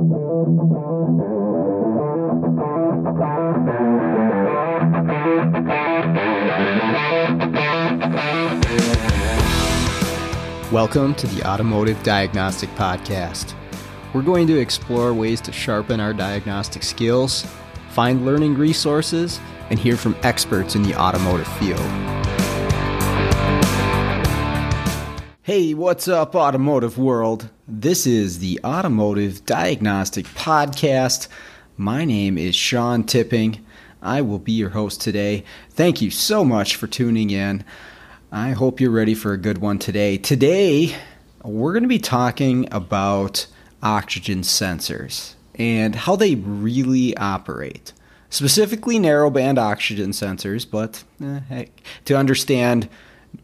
Welcome to the Automotive Diagnostic Podcast. We're going to explore ways to sharpen our diagnostic skills, find learning resources, and hear from experts in the automotive field. Hey, what's up, automotive world? This is the Automotive Diagnostic Podcast. My name is Sean Tipping. I will be your host today. Thank you so much for tuning in. I hope you're ready for a good one today. Today, we're going to be talking about oxygen sensors and how they really operate. Specifically, narrowband oxygen sensors, but eh, heck, to understand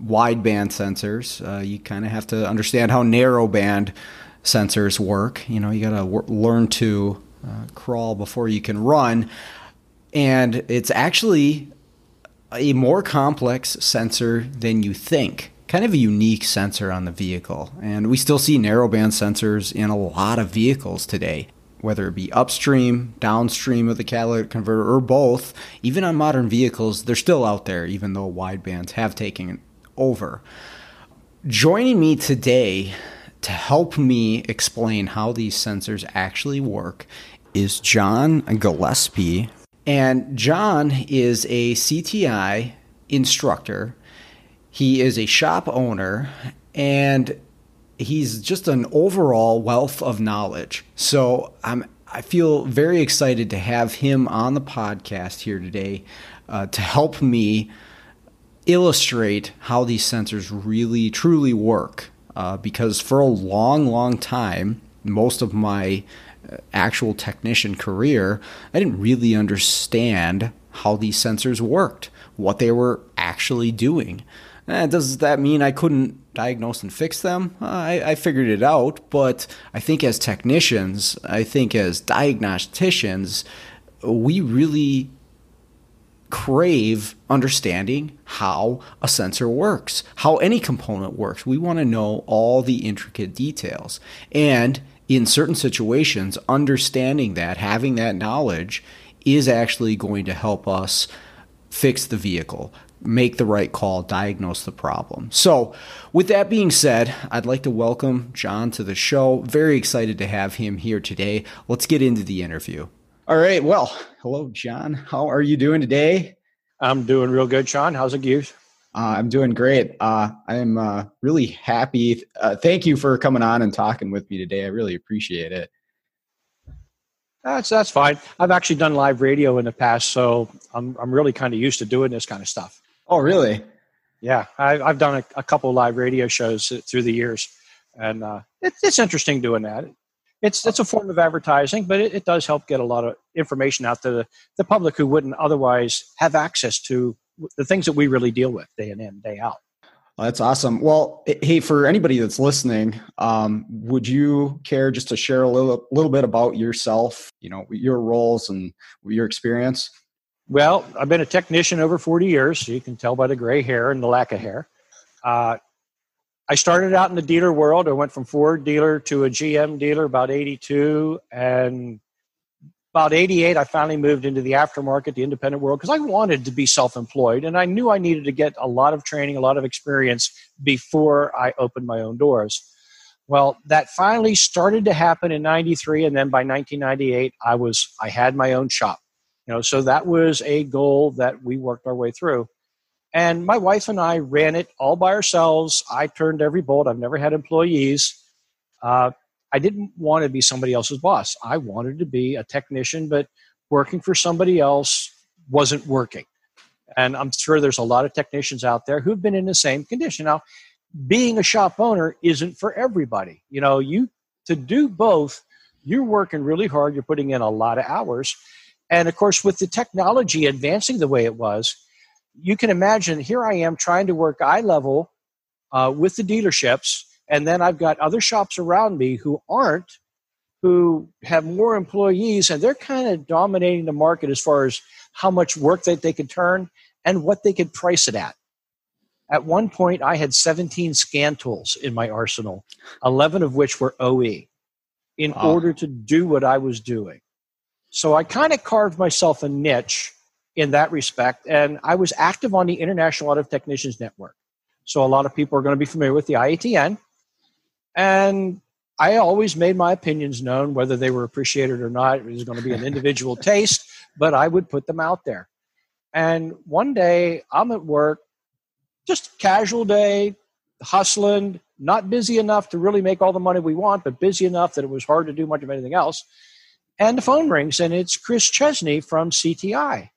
wideband sensors, uh, you kind of have to understand how narrowband sensors work. You know, you got to w- learn to uh, crawl before you can run. And it's actually a more complex sensor than you think. Kind of a unique sensor on the vehicle. And we still see narrowband sensors in a lot of vehicles today, whether it be upstream, downstream of the catalytic converter, or both. Even on modern vehicles, they're still out there, even though widebands have taken over. Joining me today to help me explain how these sensors actually work is John Gillespie and John is a CTI instructor. He is a shop owner and he's just an overall wealth of knowledge. So I'm I feel very excited to have him on the podcast here today uh, to help me illustrate how these sensors really truly work. Uh, because for a long, long time, most of my actual technician career, I didn't really understand how these sensors worked, what they were actually doing. Eh, does that mean I couldn't diagnose and fix them? Uh, I, I figured it out, but I think as technicians, I think as diagnosticians, we really crave understanding how a sensor works, how any component works. We want to know all the intricate details. And in certain situations, understanding that, having that knowledge, is actually going to help us fix the vehicle, make the right call, diagnose the problem. So, with that being said, I'd like to welcome John to the show. Very excited to have him here today. Let's get into the interview. All right. Well, hello, John. How are you doing today? I'm doing real good, Sean. How's it going? Uh, I'm doing great. Uh, I'm uh, really happy. Uh, thank you for coming on and talking with me today. I really appreciate it. That's that's fine. I've actually done live radio in the past, so I'm I'm really kind of used to doing this kind of stuff. Oh, really? Yeah, I, have done a, a, couple live radio shows through the years, and uh, it, it's interesting doing that. It's it's a form of advertising, but it, it does help get a lot of information out to the, the public who wouldn't otherwise have access to the things that we really deal with day in and day out. that's awesome. Well, hey, for anybody that's listening, um, would you care just to share a little, little bit about yourself? You know, your roles and your experience. Well, I've been a technician over 40 years. So you can tell by the gray hair and the lack of hair. Uh, I started out in the dealer world. I went from Ford dealer to a GM dealer about 82 and about 88 i finally moved into the aftermarket the independent world because i wanted to be self-employed. And i knew i needed to get a lot of training a lot of experience before i opened my own doors. Well that finally started to happen in 93 and then by 1998 i was i had my own shop. You know so that was a goal that we worked our way through and my wife and i ran it all by ourselves i turned every bolt i've never had employees uh, I didn't want to be somebody else's boss. I wanted to be a technician, but working for somebody else wasn't working. And I'm sure there's a lot of technicians out there who've been in the same condition. Now, being a shop owner isn't for everybody. You know, you to do both, you're working really hard, you're putting in a lot of hours. And of course, with the technology advancing the way it was, you can imagine here I am trying to work eye level uh, with the dealerships and then I've got other shops around me who aren't, who have more employees, and they're kind of dominating the market as far as how much work that they could turn and what they could price it at. At one point, I had 17 scan tools in my arsenal, 11 of which were OE. in wow. order to do what I was doing. So I kind of carved myself a niche in that respect. And I was active on the International Auto Technicians Network. So a lot of people are going to be familiar with the IATN. And I always made my opinions known, whether they were appreciated or not. It was going to be an individual taste, but I would put them out there. And one day I'm at work, just casual day, hustling, not busy enough to really make all the money we want, but busy enough that it was hard to do much of anything else. And the phone rings, and it's Chris Chesney from CTI.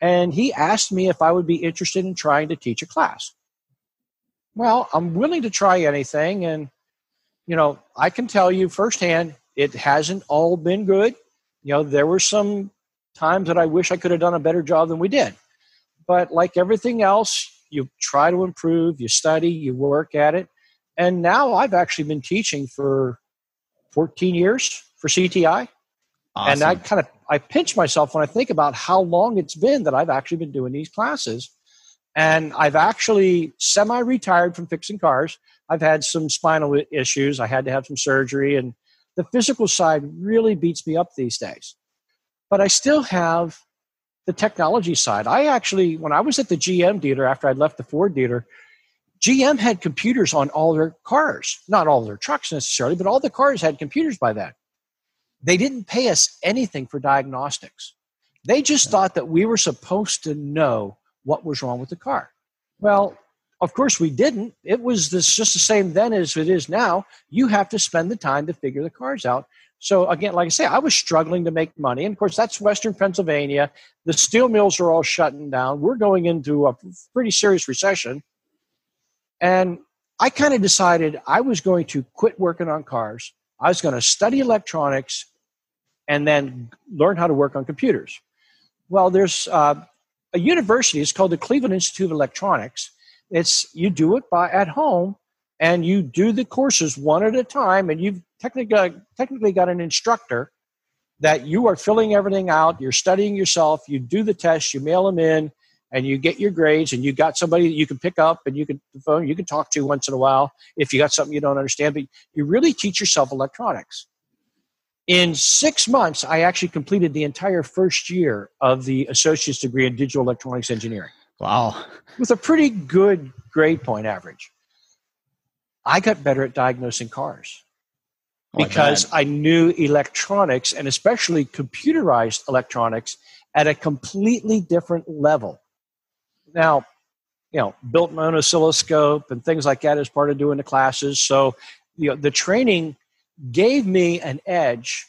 And he asked me if I would be interested in trying to teach a class. Well, I'm willing to try anything. And, you know, I can tell you firsthand, it hasn't all been good. You know, there were some times that I wish I could have done a better job than we did. But like everything else, you try to improve, you study, you work at it. And now I've actually been teaching for 14 years for CTI. Awesome. And I kind of I pinch myself when I think about how long it's been that I've actually been doing these classes. And I've actually semi retired from fixing cars. I've had some spinal issues. I had to have some surgery, and the physical side really beats me up these days. But I still have the technology side. I actually, when I was at the GM dealer after I'd left the Ford dealer, GM had computers on all their cars, not all their trucks necessarily, but all the cars had computers by then. They didn't pay us anything for diagnostics. They just thought that we were supposed to know what was wrong with the car. Well, of course we didn't. It was this, just the same then as it is now. You have to spend the time to figure the cars out. So again, like I say, I was struggling to make money, and of course that's Western Pennsylvania. The steel mills are all shutting down. We're going into a pretty serious recession, and I kind of decided I was going to quit working on cars I was going to study electronics and then learn how to work on computers. Well, there's uh, a university. It's called the Cleveland Institute of Electronics. It's you do it by at home, and you do the courses one at a time, and you've technically technically got an instructor that you are filling everything out. You're studying yourself. You do the tests. You mail them in and you get your grades and you got somebody that you can pick up and you can phone you can talk to once in a while if you got something you don't understand but you really teach yourself electronics. In six months i actually completed the entire first year of the associate's degree in digital electronics engineering. Wow. With a pretty good grade point average. I got better at diagnosing cars oh, because I, I knew electronics and especially computerized electronics at a completely different level now, you know, built my own oscilloscope and things like that as part of doing the classes. So, you know, the training gave me an edge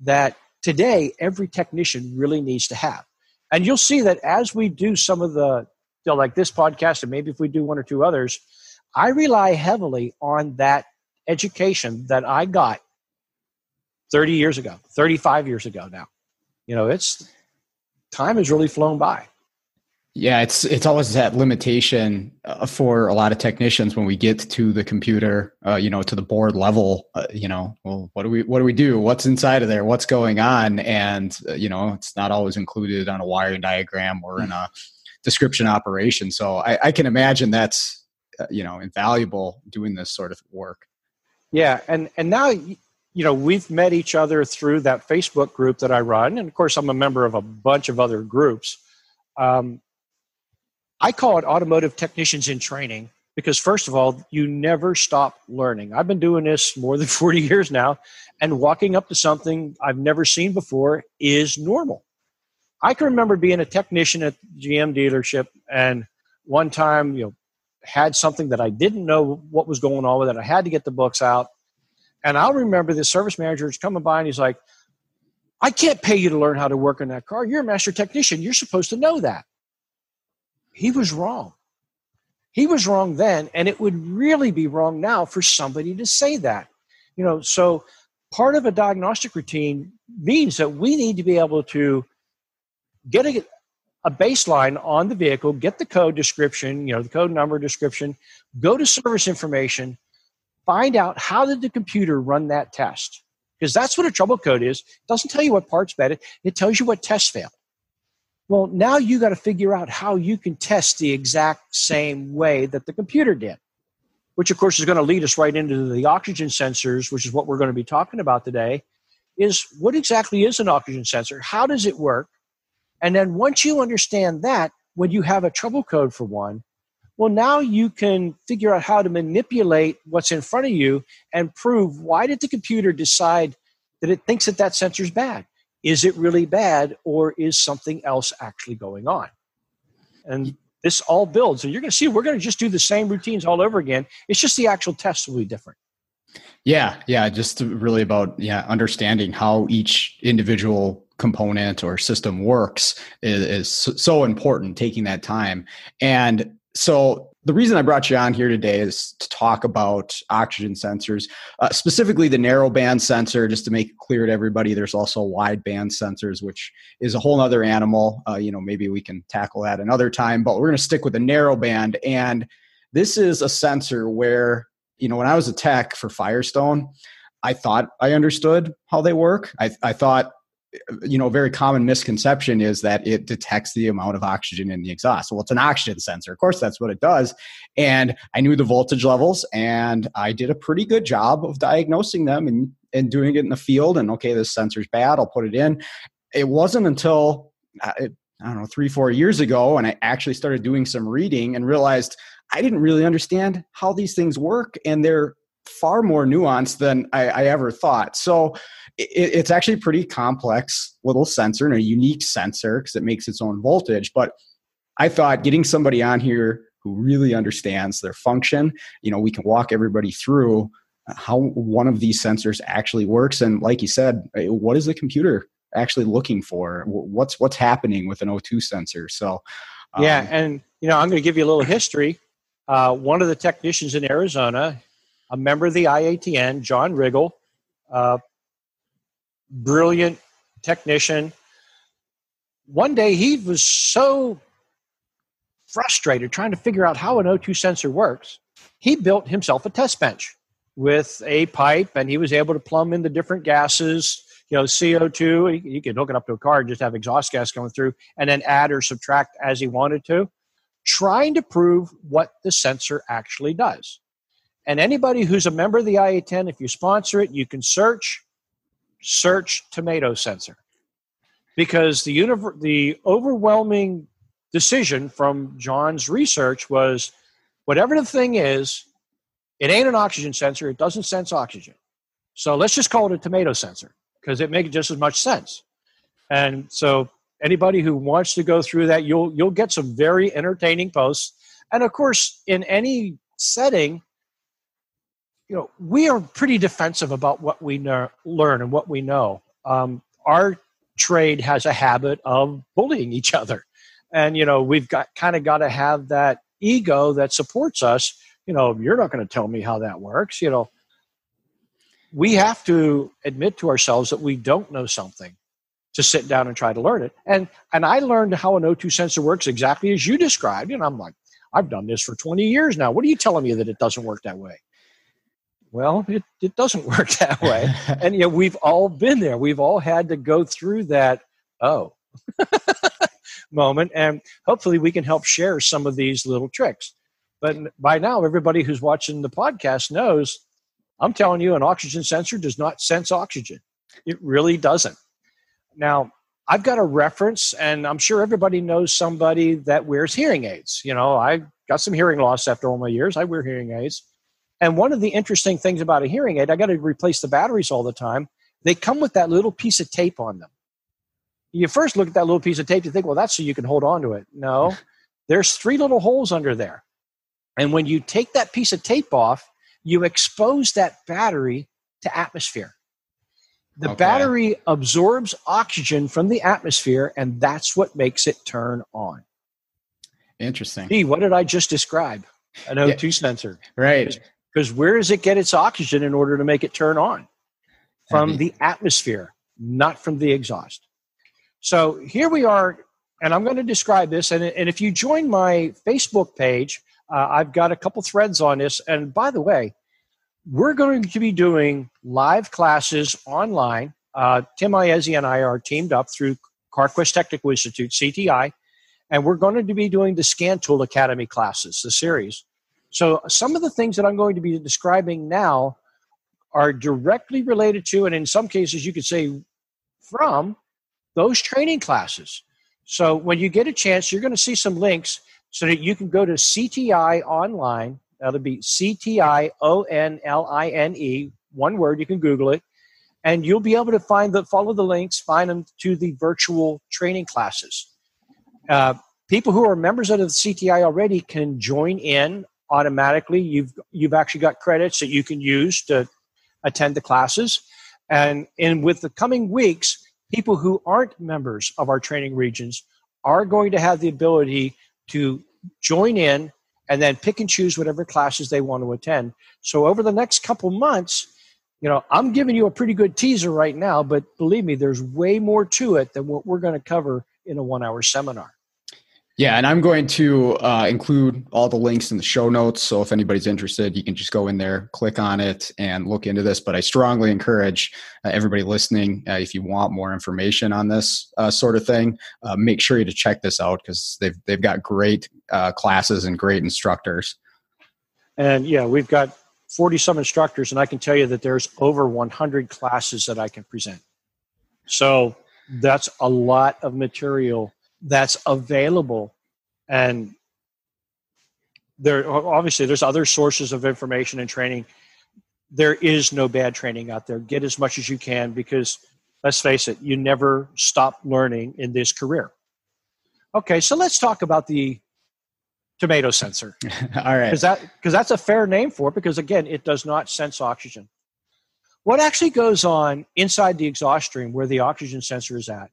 that today every technician really needs to have. And you'll see that as we do some of the, you know, like this podcast, and maybe if we do one or two others, I rely heavily on that education that I got 30 years ago, 35 years ago now. You know, it's time has really flown by. Yeah, it's it's always that limitation uh, for a lot of technicians when we get to the computer, uh, you know, to the board level. Uh, you know, well, what do we what do we do? What's inside of there? What's going on? And uh, you know, it's not always included on a wiring diagram or in a description operation. So I, I can imagine that's uh, you know invaluable doing this sort of work. Yeah, and and now you know we've met each other through that Facebook group that I run, and of course I'm a member of a bunch of other groups. Um, I call it automotive technicians in training because, first of all, you never stop learning. I've been doing this more than 40 years now, and walking up to something I've never seen before is normal. I can remember being a technician at GM dealership, and one time, you know, had something that I didn't know what was going on with it. I had to get the books out. And I'll remember the service manager is coming by and he's like, I can't pay you to learn how to work on that car. You're a master technician. You're supposed to know that he was wrong. He was wrong then, and it would really be wrong now for somebody to say that. You know, so part of a diagnostic routine means that we need to be able to get a, a baseline on the vehicle, get the code description, you know, the code number description, go to service information, find out how did the computer run that test. Because that's what a trouble code is. It doesn't tell you what parts bad, it tells you what tests failed. Well, now you got to figure out how you can test the exact same way that the computer did. which of course is going to lead us right into the oxygen sensors, which is what we're going to be talking about today, is what exactly is an oxygen sensor? How does it work? And then once you understand that, when you have a trouble code for one, well, now you can figure out how to manipulate what's in front of you and prove why did the computer decide that it thinks that that sensor is bad? Is it really bad, or is something else actually going on? And this all builds. And you're going to see we're going to just do the same routines all over again. It's just the actual tests will be different. Yeah, yeah, just really about yeah understanding how each individual component or system works is, is so important. Taking that time, and so the reason I brought you on here today is to talk about oxygen sensors, uh, specifically the narrow band sensor. Just to make it clear to everybody, there's also wide band sensors, which is a whole other animal. Uh, you know, maybe we can tackle that another time, but we're going to stick with the narrow band. And this is a sensor where you know, when I was a tech for Firestone, I thought I understood how they work. I, I thought, you know, very common misconception is that it detects the amount of oxygen in the exhaust. Well, it's an oxygen sensor. Of course, that's what it does. And I knew the voltage levels, and I did a pretty good job of diagnosing them and, and doing it in the field. And okay, this sensor's bad. I'll put it in. It wasn't until uh, I don't know, three, four years ago, and I actually started doing some reading and realized I didn't really understand how these things work, and they're far more nuanced than I, I ever thought. So it, it's actually pretty complex little sensor and a unique sensor because it makes its own voltage. But I thought getting somebody on here who really understands their function, you know, we can walk everybody through how one of these sensors actually works. And like you said, eh, what is the computer actually looking for? What's what's happening with an O2 sensor? So um, yeah, and you know, I'm going to give you a little history. Uh, one of the technicians in Arizona, a member of the IATN, John Riggle, uh, brilliant technician. One day he was so frustrated trying to figure out how an O2 sensor works, he built himself a test bench with a pipe and he was able to plumb in the different gases, you know, CO2. He, could hook it up to a car and just have exhaust gas going through and then add or subtract as he wanted to trying to prove what the sensor actually does. And anybody who's a member of the IATN, if you sponsor it, you can search, search tomato sensor. Because the, the overwhelming decision from John's research was whatever the thing is, it ain't an oxygen sensor, it doesn't sense oxygen. So let's just call it a tomato sensor because it makes just as much sense. And so anybody who wants to go through that, you'll you'll get some very entertaining posts. And of course, in any setting, you know, we are pretty defensive about what we know, learn and what we know. Um, our trade has a habit of bullying each other, and you know, we've got kind of got to have that ego that supports us. You know, you're not going to tell me how that works. You know, we have to admit to ourselves that we don't know something to sit down and try to learn it. And and I learned how an O2 sensor works exactly as you described. And I'm like, I've done this for 20 years now. What are you telling me that it doesn't work that way? Well, it, it doesn't work that way. and yet we've all been there. We've all had to go through that, oh, moment. And hopefully we can help share some of these little tricks. But by now, everybody who's watching the podcast knows I'm telling you, an oxygen sensor does not sense oxygen. It really doesn't. Now, I've got a reference, and I'm sure everybody knows somebody that wears hearing aids. You know, I got some hearing loss after all my years. I wear hearing aids. And one of the interesting things about a hearing aid, I got to replace the batteries all the time. They come with that little piece of tape on them. You first look at that little piece of tape, you think, well, that's so you can hold on to it. No, there's three little holes under there. And when you take that piece of tape off, you expose that battery to atmosphere. The okay. battery absorbs oxygen from the atmosphere, and that's what makes it turn on. Interesting. Gee, what did I just describe? An O2 yeah. sensor. Right. Because where does it get its oxygen in order to make it turn on? From the atmosphere, not from the exhaust. So here we are, and I'm going to describe this. And, and if you join my Facebook page, uh, I've got a couple threads on this. And by the way, we're going to be doing live classes online. Uh, Tim Iezzi and I are teamed up through CarQuest Technical Institute, CTI, and we're going to be doing the Scan Tool Academy classes, the series. So some of the things that I'm going to be describing now are directly related to, and in some cases, you could say from those training classes. So when you get a chance, you're going to see some links so that you can go to CTI online. That'll be C T I O N L I N E, one word. You can Google it, and you'll be able to find the follow the links, find them to the virtual training classes. Uh, people who are members of the CTI already can join in automatically. You've you've actually got credits that you can use to attend the classes, and in with the coming weeks, people who aren't members of our training regions are going to have the ability to join in and then pick and choose whatever classes they want to attend. So over the next couple months, you know, I'm giving you a pretty good teaser right now, but believe me, there's way more to it than what we're going to cover in a one hour seminar. Yeah, and I'm going to uh, include all the links in the show notes. So if anybody's interested, you can just go in there, click on it, and look into this. But I strongly encourage uh, everybody listening, uh, if you want more information on this uh, sort of thing, uh, make sure you to check this out because they've they've got great uh, classes and great instructors. And yeah, we've got 40 some instructors, and I can tell you that there's over 100 classes that I can present. So that's a lot of material that's available. And there obviously there's other sources of information and training. There is no bad training out there. Get as much as you can because let's face it you never stop learning in this career. Okay so let's talk about the tomato sensor. All right. Because that because that's a fair name for it because again it does not sense oxygen. What actually goes on inside the exhaust stream where the oxygen sensor is at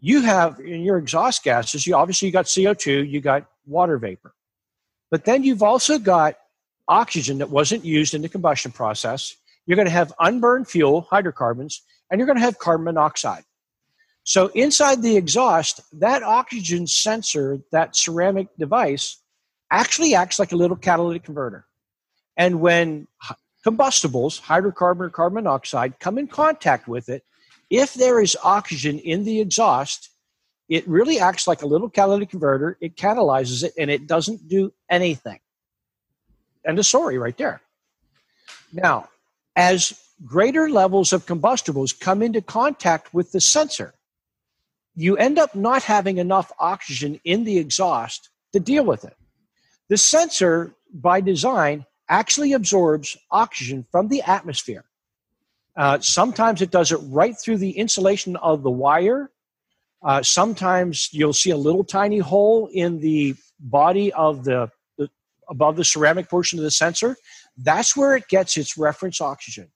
you have in your exhaust gases, you obviously you got CO2, you got water vapor. But then you've also got oxygen that wasn't used in the combustion process. You're going to have unburned fuel, hydrocarbons, and you're going to have carbon monoxide. So inside the exhaust, that oxygen sensor, that ceramic device, actually acts like a little catalytic converter. And when combustibles, hydrocarbon or carbon monoxide, come in contact with it, if there is oxygen in the exhaust, it really acts like a little catalytic converter. It catalyzes it and it doesn't do anything. End of story right there. Now, as greater levels of combustibles come into contact with the sensor, you end up not having enough oxygen in the exhaust to deal with it. The sensor, by design, actually absorbs oxygen from the atmosphere uh, sometimes it does it right through the insulation of the wire. Uh, sometimes you'll see a little tiny hole in the body of the, the above the ceramic portion of the sensor. That's where it gets its reference oxygen.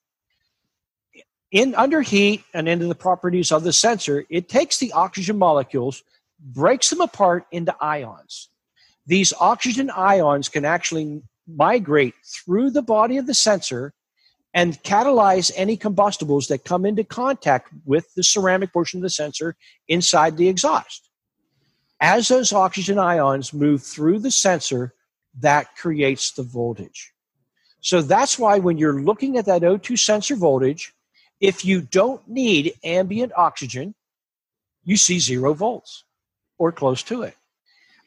In under heat and into the properties of the sensor, it takes the oxygen molecules, breaks them apart into ions. These oxygen ions can actually migrate through the body of the sensor and catalyze any combustibles that come into contact with the ceramic portion of the sensor inside the exhaust. As those oxygen ions move through the sensor, that creates the voltage. So that's why when you're looking at that O2 sensor voltage, if you don't need ambient oxygen, you see zero volts or close to it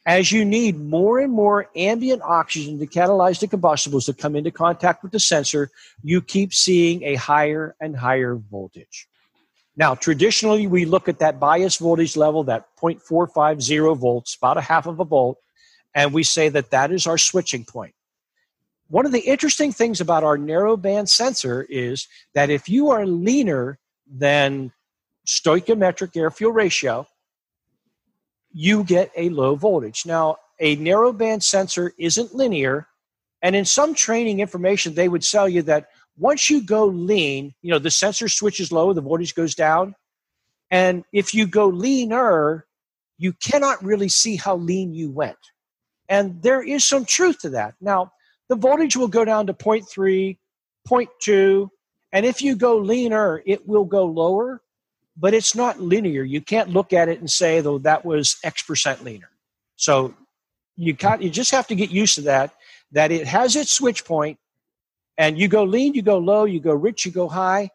as you need more and more ambient oxygen to catalyze the combustibles that come into contact with the sensor, you keep seeing a higher and higher voltage. Now, traditionally, we look at that bias voltage level, that 0.450 volts, about a half of a volt, and we say that that is our switching point. One of the interesting things about our narrowband sensor is that if you are leaner than stoichiometric air fuel ratio, you get a low voltage. Now, a narrowband sensor isn't linear, and in some training information, they would tell you that once you go lean, you know, the sensor switches low, the voltage goes down. And if you go leaner, you cannot really see how lean you went. And there is some truth to that. Now, the voltage will go down to 0.3, 0.2, and if you go leaner, it will go lower but it's not linear. You can't look at it and say, though, that was X percent leaner. So you got, you just have to get used to that, that it has its switch point, and you go lean, you go low, you go rich, you go high.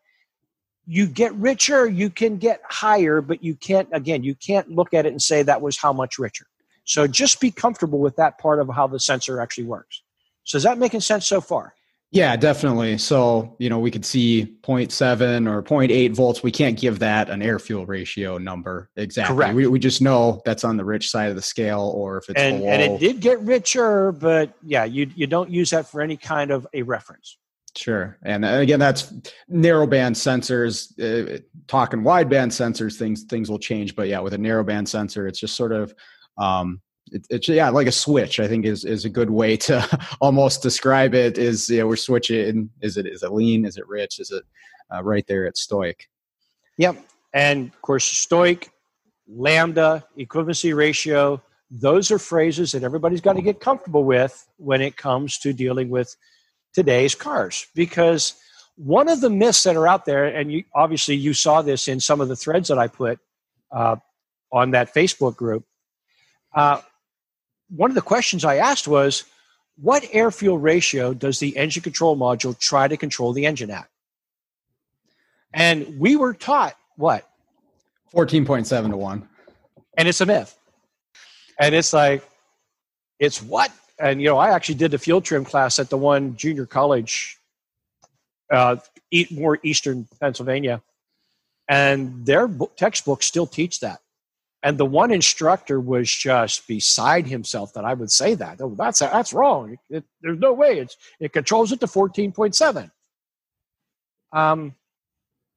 You get richer, you can get higher, but you can't, again, you can't look at it and say that was how much richer. So just be comfortable with that part of how the sensor actually works. So is that making sense so far? Yeah, definitely. So, you know, we could see 0.7 or 0.8 volts. We can't give that an air fuel ratio number exactly. Correct. We, we just know that's on the rich side of the scale or if it's and, below. and it did get richer, but yeah, you, you don't use that for any kind of a reference. Sure. And again, that's narrowband sensors. Uh, talking wideband sensors, things things will change. But yeah, with a narrowband sensor, it's just sort of um, it, it's yeah like a switch. I think is is a good way to almost describe it. Is you know we're switching. Is it is it lean? Is it rich? Is it uh, right there at stoich Yep. And of course, stoich lambda, equivalency ratio. Those are phrases that everybody's got to get comfortable with when it comes to dealing with today's cars because one of the myths that are out there and you obviously you saw this in some of the threads that i put uh, on that facebook group uh, one of the questions i asked was what air fuel ratio does the engine control module try to control the engine at? And we were taught what? 14.7 to 1 and it's a myth. And it's like it's what? And you know, I actually did the field trim class at the one junior college, uh, more eastern Pennsylvania, and their book, textbooks still teach that. And the one instructor was just beside himself that I would say that. Oh, that's that's wrong. It, there's no way. It's it controls it to fourteen point seven. Um,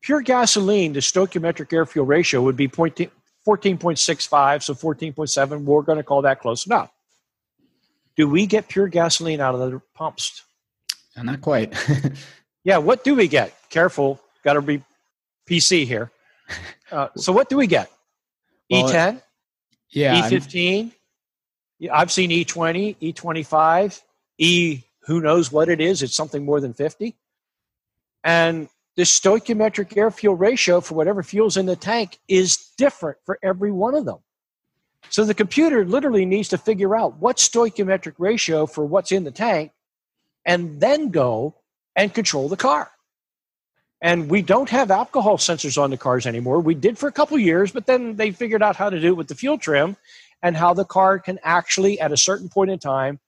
pure gasoline, the stoichiometric air fuel ratio would be 14.65, so 14.7. We're going to call that close enough do we get pure gasoline out of the pumps? Uh, not quite. yeah, what do we get? Careful, got to be PC here. Uh, so what do we get? Well, E10, yeah, E15. Yeah, I've seen E20, E25, E. Who knows what it is? It's something more than 50. And the stoichiometric air fuel ratio for whatever fuel's in the tank is different for every one of them. So the computer literally needs to figure out what stoichiometric ratio for what's in the tank and then go and control the car. And we don't have alcohol sensors on the cars anymore. We did for a couple years, but then they figured out how to do it with the fuel trim and how the car can actually, at a certain point in time,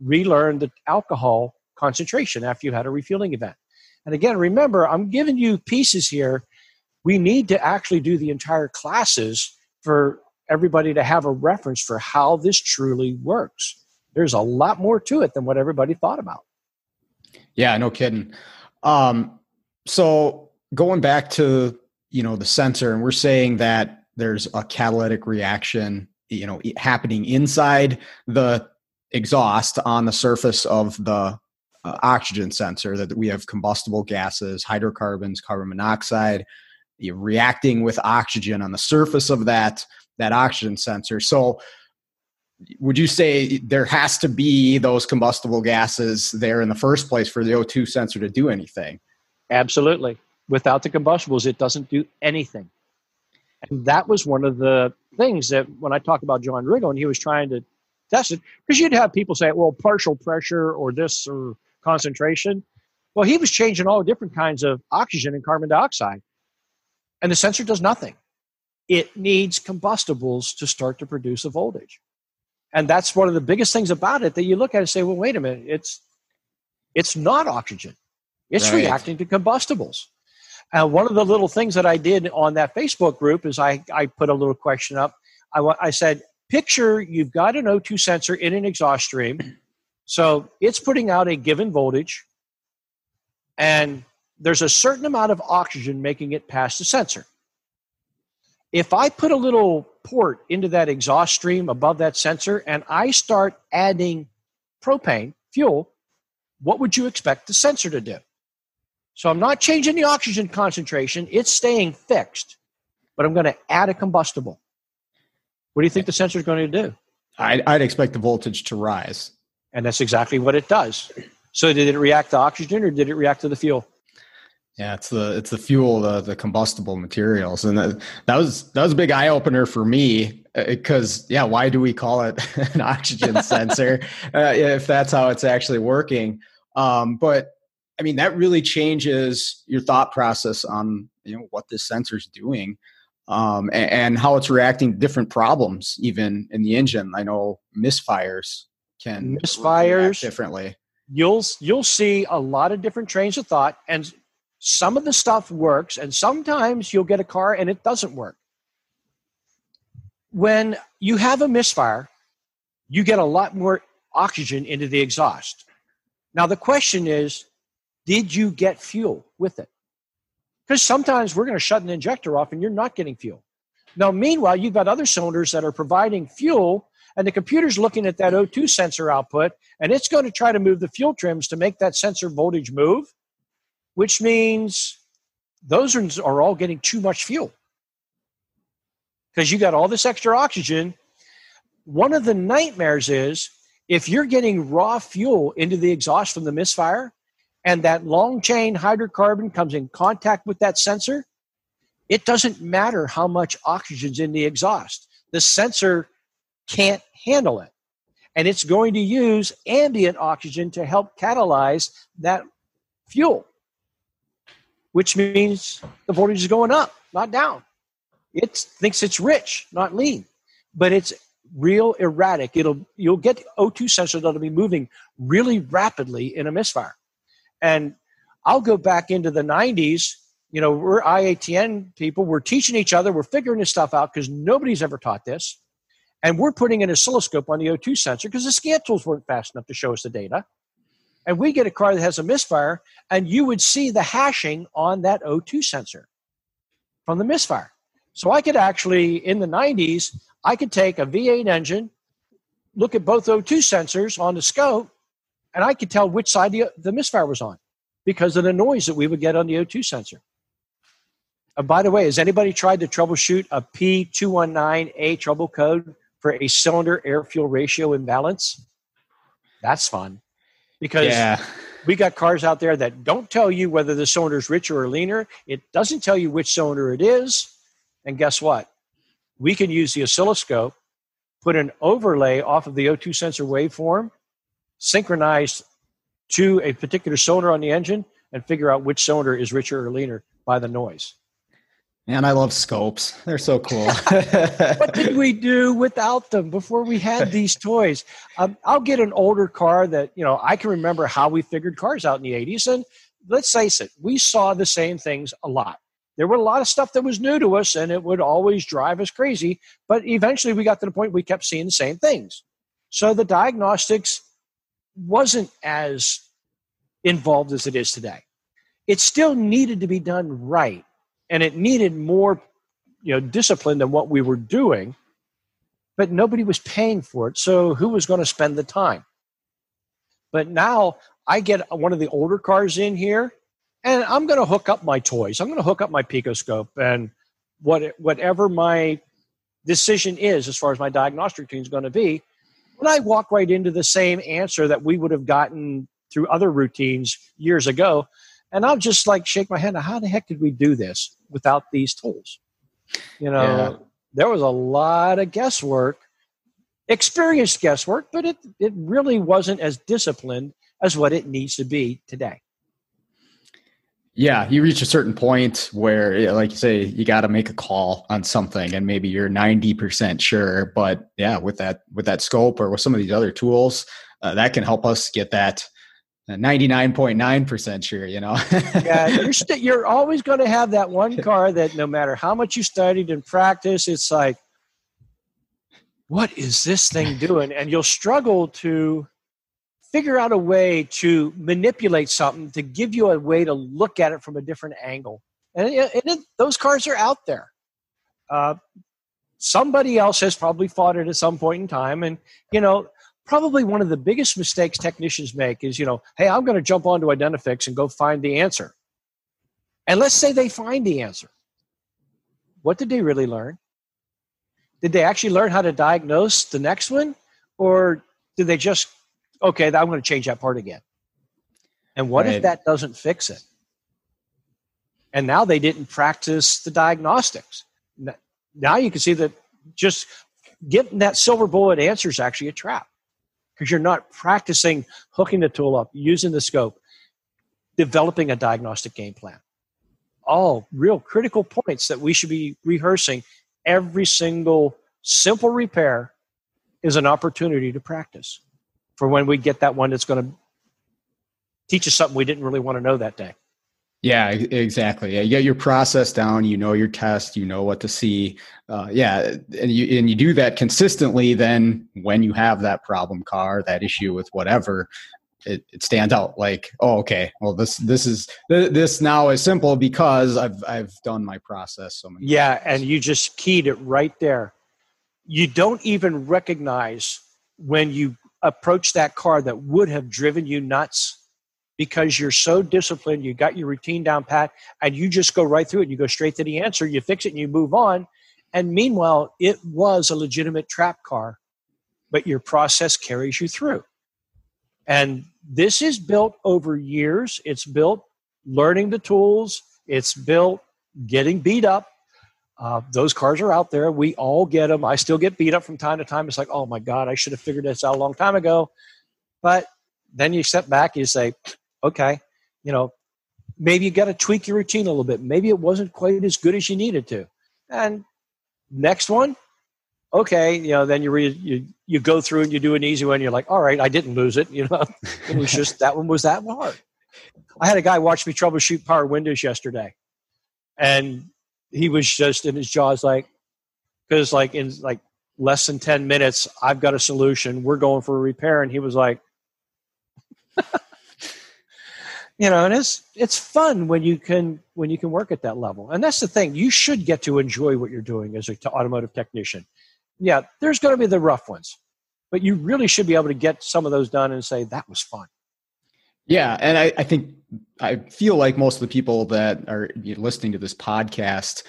relearn the alcohol concentration after you had a refueling event. And again, remember, I'm giving you pieces here. We need to actually do the entire classes for everybody to have a reference for how this truly works. There's a lot more to it than what everybody thought about. Yeah, no kidding. Um, so going back to you know the sensor, and we're saying that there's a catalytic reaction, you know, happening inside the exhaust on the surface of the uh, oxygen sensor. That we have combustible gases, hydrocarbons, carbon monoxide, reacting with oxygen on the surface of that that oxygen sensor. So would you say there has to be those combustible gases there in the first place for the O2 sensor to do anything? Absolutely. Without the combustibles, it doesn't do anything. And that was one of the things that when I talk about John Riggle and he was trying to test it, because you'd have people say, well, partial pressure or this or concentration. Well, he was changing all different kinds of oxygen and carbon dioxide, and the sensor does nothing it needs combustibles to start to produce a voltage. And that's one of the biggest things about it that you look at and say, well, wait a minute, it's it's not oxygen. It's right. reacting to combustibles. And one of the little things that I did on that Facebook group is I, I put a little question up. I, I said, picture you've got an O2 sensor in an exhaust stream. So it's putting out a given voltage, and there's a certain amount of oxygen making it past the sensor if I put a little port into that exhaust stream above that sensor and I start adding propane, fuel, what would you expect the sensor to do? So I'm not changing the oxygen concentration, it's staying fixed, but I'm going to add a combustible. What do you think the sensor is going to do? I'd, I'd expect the voltage to rise. And that's exactly what it does. So did it react to oxygen or did it react to the fuel? Yeah, it's the it's the fuel, the the combustible materials, and that, that was that was a big eye opener for me because uh, yeah, why do we call it an oxygen sensor uh, if that's how it's actually working? Um, but I mean, that really changes your thought process on you know what this sensor's doing um, and, and, how it's reacting to different problems, even in the engine. I know misfires can misfires. differently. You'll you'll see a lot of different trains of thought and some of the stuff works and sometimes you'll get a car and it doesn't work. When you have a misfire you get a lot more oxygen into the exhaust. Now the question is did you get fuel with it? Because sometimes we're going to shut an injector off and you're not getting fuel. Now meanwhile you've got other cylinders that are providing fuel and the computer's looking at that O2 sensor output and it's going to try to move the fuel trims to make that sensor voltage move, which means those are all getting too much fuel. Because you got all this extra oxygen. One of the nightmares is if you're getting raw fuel into the exhaust from the misfire and that long chain hydrocarbon comes in contact with that sensor, it doesn't matter how much oxygen's in the exhaust. The sensor can't handle it. And it's going to use ambient oxygen to help catalyze that fuel, which means the voltage is going up, not down. It thinks it's rich, not lean, but it's real erratic. It'll you'll get O2 sensors that'll be moving really rapidly in a misfire. And I'll go back into the 90s. You know, we're IATN people. We're teaching each other. We're figuring this stuff out because nobody's ever taught this. And we're putting an oscilloscope on the O2 sensor because the scan tools weren't fast enough to show us the data. And we get a car that has a misfire, and you would see the hashing on that O2 sensor from the misfire. So I could actually, in the 90s, I could take a V8 engine, look at both O2 sensors on the scope, and I could tell which side the, the misfire was on because of the noise that we would get on the O2 sensor. Uh, by the way, has anybody tried to troubleshoot a P219A trouble code for a cylinder air fuel ratio imbalance. That's fun because yeah. we got cars out there that don't tell you whether the cylinder is richer or leaner. It doesn't tell you which cylinder it is. And guess what? We can use the oscilloscope, put an overlay off of the O2 sensor waveform, synchronized to a particular cylinder on the engine, and figure out which cylinder is richer or leaner by the noise. Man, I love scopes. They're so cool. what did we do without them before we had these toys? Um, I'll get an older car that, you know, I can remember how we figured cars out in the 80s. And let's face it, we saw the same things a lot. There were a lot of stuff that was new to us and it would always drive us crazy. But eventually we got to the point we kept seeing the same things. So the diagnostics wasn't as involved as it is today. It still needed to be done right and it needed more you know discipline than what we were doing but nobody was paying for it so who was going to spend the time but now i get one of the older cars in here and i'm going to hook up my toys i'm going to hook up my picoscope and what whatever my decision is as far as my diagnostic routine is going to be when i walk right into the same answer that we would have gotten through other routines years ago and I'll just like shake my head. How the heck did we do this without these tools? You know, yeah. there was a lot of guesswork, experienced guesswork, but it, it really wasn't as disciplined as what it needs to be today. Yeah, you reach a certain point where, like you say, you got to make a call on something, and maybe you're ninety percent sure. But yeah, with that with that scope or with some of these other tools, uh, that can help us get that 99.9% sure, you know. yeah, you're, st- you're always going to have that one car that no matter how much you studied and practice, it's like, what is this thing doing? And you'll struggle to figure out a way to manipulate something to give you a way to look at it from a different angle. And, it, those cars are out there. Uh, somebody else has probably fought it at some point in time. And, you know, probably one of the biggest mistakes technicians make is, you know, hey, I'm going to jump onto Identifix and go find the answer. And let's say they find the answer. What did they really learn? Did they actually learn how to diagnose the next one? Or did they just, okay, I'm going to change that part again? And what right. if that doesn't fix it? And now they didn't practice the diagnostics. Now you can see that just getting that silver bullet answer is actually a trap because you're not practicing hooking the tool up, using the scope, developing a diagnostic game plan. All real critical points that we should be rehearsing. Every single simple repair is an opportunity to practice for when we get that one that's going to teach us something we didn't really want to know that day. Yeah, exactly. Yeah, you get your process down. You know your test. You know what to see. Uh, yeah, and you and you do that consistently. Then when you have that problem car, that issue with whatever, it, it stands out. Like, oh, okay. Well, this this is this now is simple because I've I've done my process so many. Yeah, times. and you just keyed it right there. You don't even recognize when you approach that car that would have driven you nuts because you're so disciplined, you got your routine down pat, and you just go right through it. You go straight to the answer, you fix it, and you move on. And meanwhile, it was a legitimate trap car, but your process carries you through. And this is built over years. It's built learning the tools, it's built getting beat up. Uh, those cars are out there. We all get them. I still get beat up from time to time. It's like, oh my God, I should have figured this out a long time ago. But then you step back you say, okay, you know, maybe you got to tweak your routine a little bit. Maybe it wasn't quite as good as you needed to. And next one, okay, you know, then you you you go through and you do an easy one. You're like, all right, I didn't lose it. You know, it was just that one was that hard. I had a guy watch me troubleshoot power windows yesterday, and he was just in his jaws like, because like in like less than ten minutes, I've got a solution. We're going for a repair, and he was like. you know and it's it's fun when you can when you can work at that level and that's the thing you should get to enjoy what you're doing as an automotive technician yeah there's going to be the rough ones but you really should be able to get some of those done and say that was fun yeah and i, I think i feel like most of the people that are listening to this podcast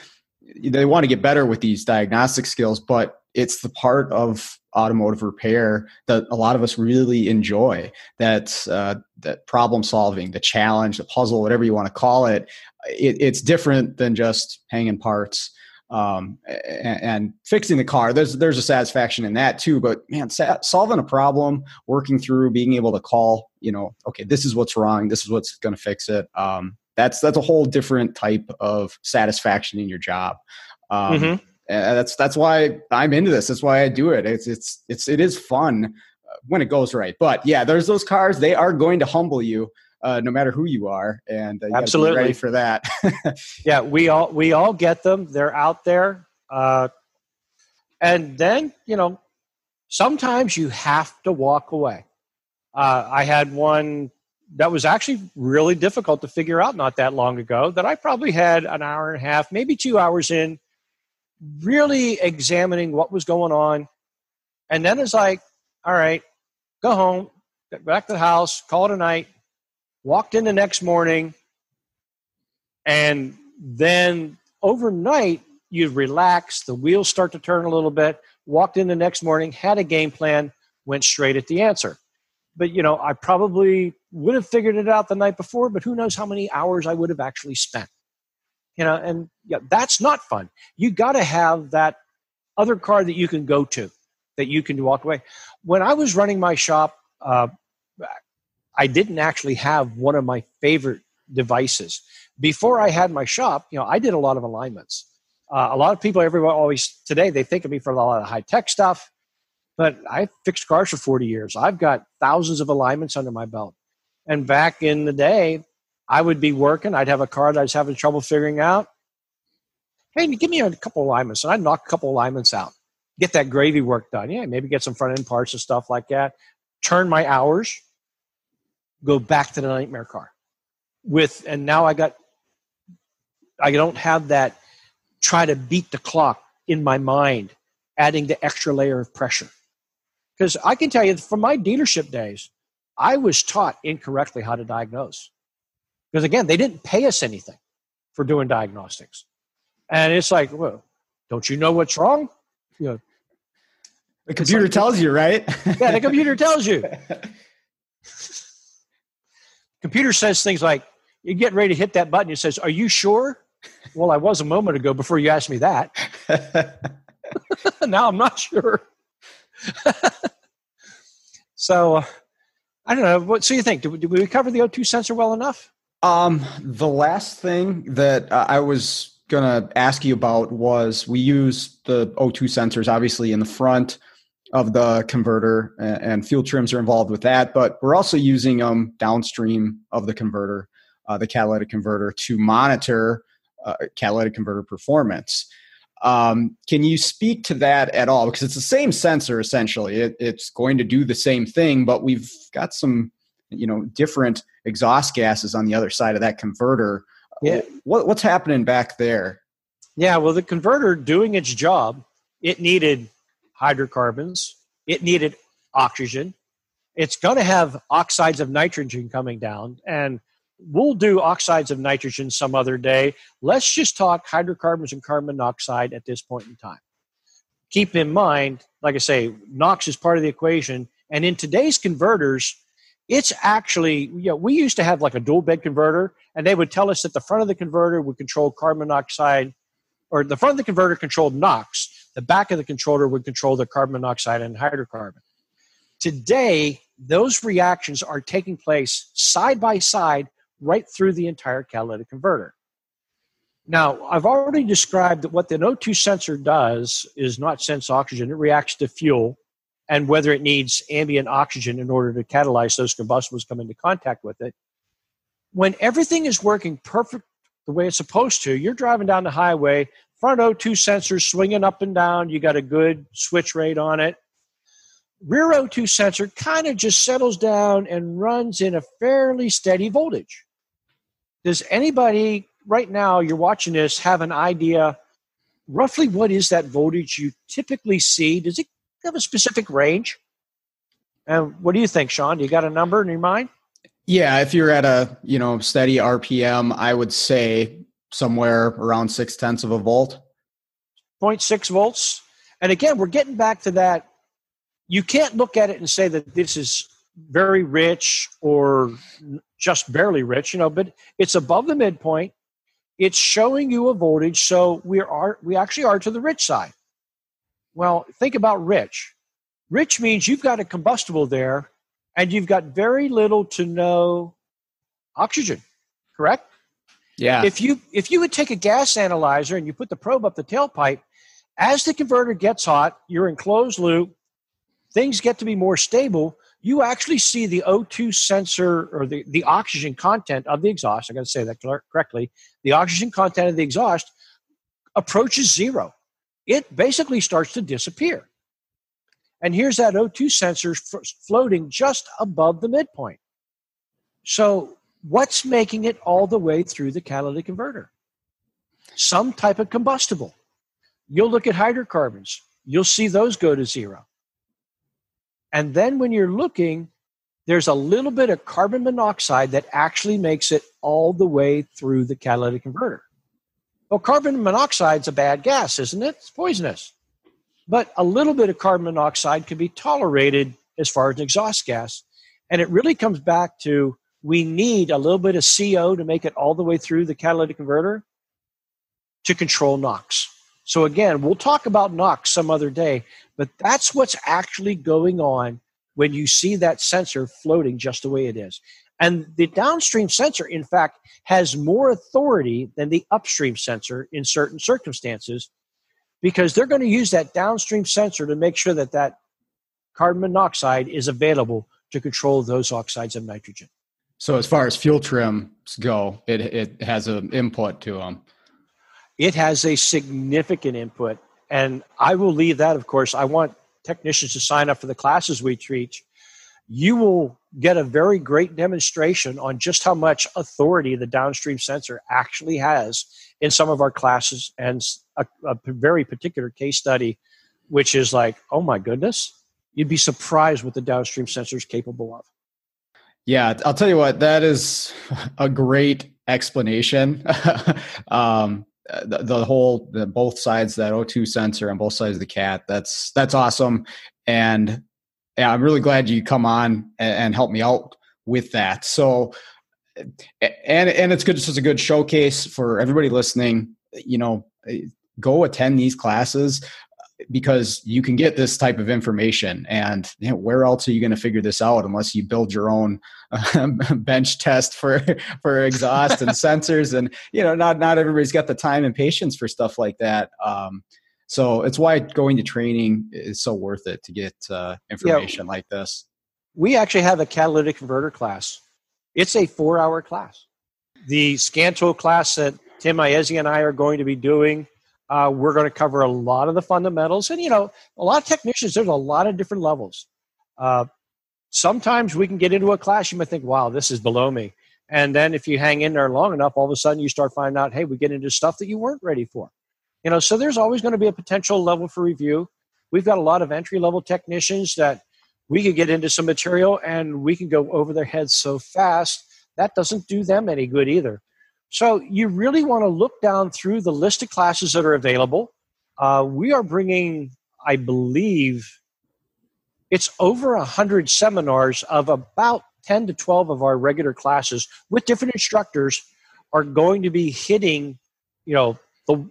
they want to get better with these diagnostic skills but it's the part of automotive repair that a lot of us really enjoy. That uh, that problem solving the challenge the puzzle whatever you want to call it, it it's different than just hanging parts um, and, and, fixing the car there's there's a satisfaction in that too but man sa- solving a problem working through being able to call you know okay this is what's wrong this is what's going to fix it um, that's that's a whole different type of satisfaction in your job um, mm-hmm that's that's why I'm into this. That's why I do it. It's it's it's it is fun uh, when it goes right. But yeah, there's those cars. They are going to humble you. Uh, no matter who you are, and uh, you absolutely ready for that. yeah, we all we all get them. They're out there, uh, and then you know, sometimes you have to walk away. Uh, I had one that was actually really difficult to figure out not that long ago. That I probably had an hour and a half, maybe two hours in really examining what was going on. And then it's like, all right, go home, get back to the house, call it a night. Walked in the next morning, and then overnight, you relax, the wheels start to turn a little bit. Walked in the next morning, had a game plan, went straight at the answer. But you know, I probably would have figured it out the night before, but who knows how many hours I would have actually spent you know and yeah, that's not fun you got to have that other car that you can go to that you can walk away when i was running my shop uh, i didn't actually have one of my favorite devices before i had my shop you know i did a lot of alignments uh, a lot of people everyone always today they think of me for a lot of high tech stuff but i fixed cars for 40 years i've got thousands of alignments under my belt and back in the day I would be working. I'd have a car that I was having trouble figuring out. Hey, give me a couple alignments, and I'd knock a couple alignments out. Get that gravy work done. Yeah, maybe get some front end parts and stuff like that. Turn my hours. Go back to the nightmare car. With and now I got. I don't have that. Try to beat the clock in my mind, adding the extra layer of pressure. Because I can tell you from my dealership days, I was taught incorrectly how to diagnose. Because again, they didn't pay us anything for doing diagnostics. And it's like, well, don't you know what's wrong? You know, the computer like, tells you, right? yeah, the computer tells you. computer says things like, you get ready to hit that button. It says, Are you sure? Well, I was a moment ago before you asked me that. now I'm not sure. so, I don't know. What so you think? Did, we cover the O2 sensor well enough? Um, the last thing that I was gonna ask you about was we use the O2 sensors obviously in the front of the converter, and fuel trims are involved with that. But we're also using them downstream of the converter, uh, the catalytic converter, to monitor uh, catalytic converter performance. Um, can you speak to that at all? Because it's the same sensor essentially. It, it's going to do the same thing, but we've got some, you know, different exhaust gases on the other side of that converter. Yeah. What, what's happening back there? Yeah, well, the converter doing its job, it needed hydrocarbons, it needed oxygen. It's going to have oxides of nitrogen coming down, and we'll do oxides of nitrogen some other day. Let's just talk hydrocarbons and carbon monoxide at this point in time. Keep in mind, like I say, NOx is part of the equation. And in today's converters, it's actually, you know, we used to have like a dual bed converter, and they would tell us that the front of the converter would control carbon monoxide, or the front of the converter controlled NOx, the back of the controller would control the carbon monoxide and hydrocarbon. Today, those reactions are taking place side by side right through the entire catalytic converter. Now, I've already described that what the O2 sensor does is not sense oxygen, it reacts to fuel and whether it needs ambient oxygen in order to catalyze those combustibles come into contact with it. When everything is working perfect the way it's supposed to, you're driving down the highway, front O2 sensor swinging up and down, you got a good switch rate on it. Rear O2 sensor kind of just settles down and runs in a fairly steady voltage. Does anybody right now you're watching this have an idea roughly what is that voltage you typically see? Does it have a specific range? And what do you think, Sean? You got a number in your mind? Yeah, if you're at a you know steady RPM, I would say somewhere around six tenths of a volt. 0.6 volts. And again, we're getting back to that. You can't look at it and say that this is very rich or just barely rich, you know, but it's above the midpoint. It's showing you a voltage, so we are we actually are to the rich side. Well, think about rich. Rich means you've got a combustible there and you've got very little to no oxygen, correct? Yeah. If you if you would take a gas analyzer and you put the probe up the tailpipe, as the converter gets hot, you're in closed loop, things get to be more stable, you actually see the O2 sensor or the, the oxygen content of the exhaust. I got to say that correctly. The oxygen content of the exhaust approaches zero. It basically starts to disappear. And here's that O2 sensor floating just above the midpoint. So, what's making it all the way through the catalytic converter? Some type of combustible. You'll look at hydrocarbons, you'll see those go to zero. And then when you're looking, there's a little bit of carbon monoxide that actually makes it all the way through the catalytic converter. Well, carbon monoxide's a bad gas, isn't it? It's poisonous. But a little bit of carbon monoxide can be tolerated as far as an exhaust gas. And it really comes back to we need a little bit of CO to make it all the way through the catalytic converter to control NOx. So again, we'll talk about NOx some other day, but that's what's actually going on when you see that sensor floating just the way it is. And the downstream sensor, in fact, has more authority than the upstream sensor in certain circumstances because they're going to use that downstream sensor to make sure that that carbon monoxide is available to control those oxides of nitrogen. So, as far as fuel trims go, it, it has an input to them it has a significant input. And I will leave that, of course. I want technicians to sign up for the classes we teach. You will get a very great demonstration on just how much authority the downstream sensor actually has in some of our classes and a, a very particular case study, which is like, oh my goodness, you'd be surprised what the downstream sensor is capable of. Yeah, I'll tell you what, that is a great explanation. um, the, the whole the both sides that O2 sensor on both sides of the cat. That's that's awesome, and yeah, I'm really glad you come on and, and help me out with that. So, and and it's good. It's just a good showcase for everybody listening. You know, go attend these classes because you can get this type of information and you know, where else are you going to figure this out unless you build your own uh, bench test for for exhaust and sensors and you know not not everybody's got the time and patience for stuff like that um, So it's why going to training is so worth it to get uh, information yeah, like this. We actually have a catalytic converter class. It's a four-hour class. The scan tool class that Tim Iezzi and I are going to be doing, uh, we're going to cover a lot of the fundamentals. And you know, a lot of technicians, there's a lot of different levels. Uh, sometimes we can get into a class, you might think, "Wow, this is below me." And then if you hang in there long enough, all of a sudden you start finding out, hey, we get into stuff that you weren't ready for. You know, so there's always going to be a potential level for review. We've got a lot of entry level technicians that we could get into some material and we can go over their heads so fast that doesn't do them any good either. So you really want to look down through the list of classes that are available. Uh, we are bringing, I believe, it's over a hundred seminars of about 10 to 12 of our regular classes with different instructors are going to be hitting, you know, the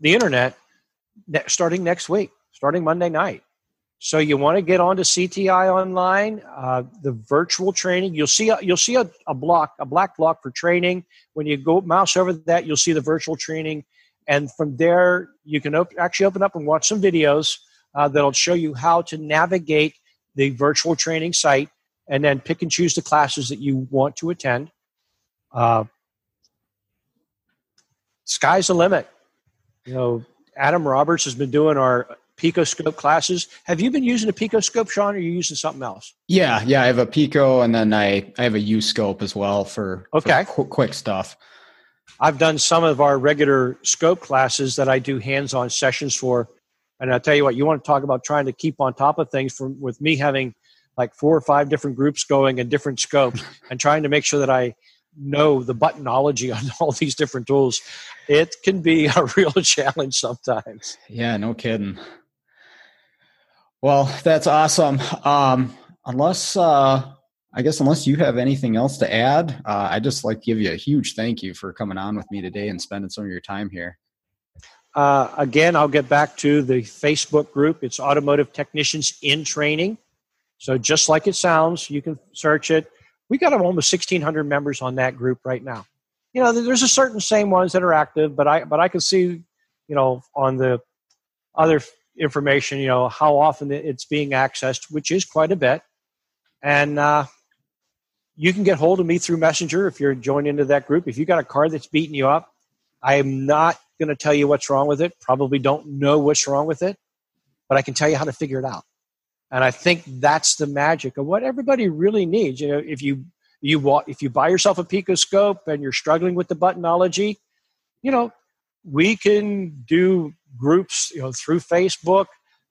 the internet starting next week, starting Monday night. So you want to get onto CTI online, uh, the virtual training. You'll see a, you'll see a, a block, a black block for training. When you go mouse over that, you'll see the virtual training, and from there you can op- actually open up and watch some videos uh, that'll show you how to navigate the virtual training site, and then pick and choose the classes that you want to attend. Uh, sky's the limit. You know, Adam Roberts has been doing our Picoscope classes. Have you been using a Picoscope, Sean, or are you using something else? Yeah, yeah, I have a Pico, and then I I have a U scope as well for okay for qu- quick stuff. I've done some of our regular scope classes that I do hands-on sessions for, and I'll tell you what, you want to talk about trying to keep on top of things. From with me having like four or five different groups going and different scopes, and trying to make sure that I know the buttonology on all these different tools, it can be a real challenge sometimes. Yeah, no kidding. Well, that's awesome. Um, unless, uh, I guess, unless you have anything else to add, uh, I just like to give you a huge thank you for coming on with me today and spending some of your time here. Uh, again, I'll get back to the Facebook group. It's Automotive Technicians in Training. So just like it sounds, you can search it we got almost 1600 members on that group right now you know there's a certain same ones that are active but i but i can see you know on the other information you know how often it's being accessed which is quite a bit. And uh, you can get hold of me through messenger if you're joined into that group. If you got a car that's beating you up i am not going to tell you what's wrong with it. Probably don't know what's wrong with it but i can tell you how to figure it out. And I think that's the magic of what everybody really needs. You know, if you you if you buy yourself a Picoscope and you're struggling with the buttonology, you know, we can do groups, you know, through Facebook.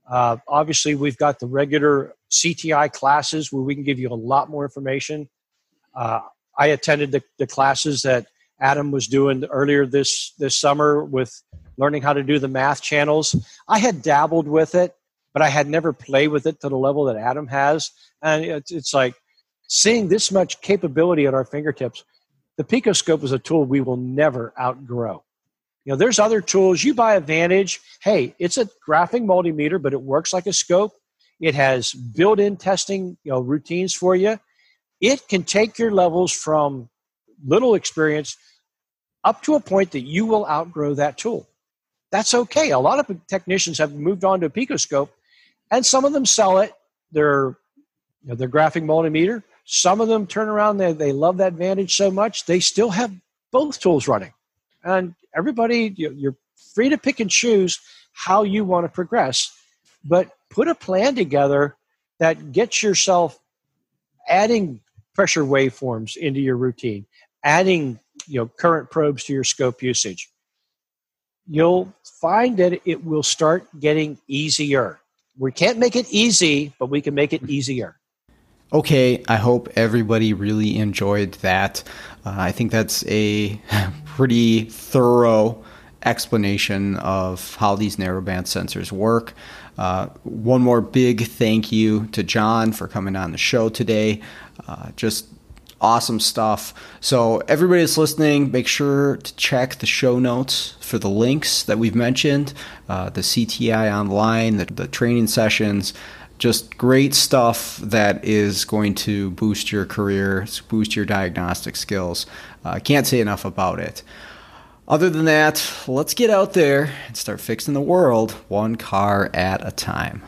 Uh, obviously, we've got the regular CTI classes where we can give you a lot more information. Uh, I attended the, the classes that Adam was doing earlier this this summer with learning how to do the math channels. I had dabbled with it, but I had never played with it to the level that Adam has. And it's, it's like seeing this much capability at our fingertips. The Picoscope is a tool we will never outgrow. You know, there's other tools. You buy a Vantage. Hey, it's a graphing multimeter, but it works like a scope. It has built-in testing, you know, routines for you. It can take your levels from little experience up to a point that you will outgrow that tool. That's okay. A lot of technicians have moved on to a Picoscope and some of them sell it. They're you know, their graphing multimeter. Some of them turn around. They they love that Vantage so much they still have both tools running. And everybody, you're free to pick and choose how you want to progress, but put a plan together that gets yourself adding pressure waveforms into your routine, adding you know current probes to your scope usage. You'll find that it will start getting easier we can't make it easy, but we can make it easier. Okay, I hope everybody really enjoyed that. Uh, I think that's a pretty thorough explanation of how these narrowband sensors work. Uh, one more big thank you to John for coming on the show today. Uh, just awesome stuff. So, everybody that's listening, make sure to check the show notes for the links that we've mentioned uh, the CTI online, the, the training sessions. Just great stuff that is going to boost your career, boost your diagnostic skills. I uh, can't say enough about it. Other than that, let's get out there and start fixing the world one car at a time.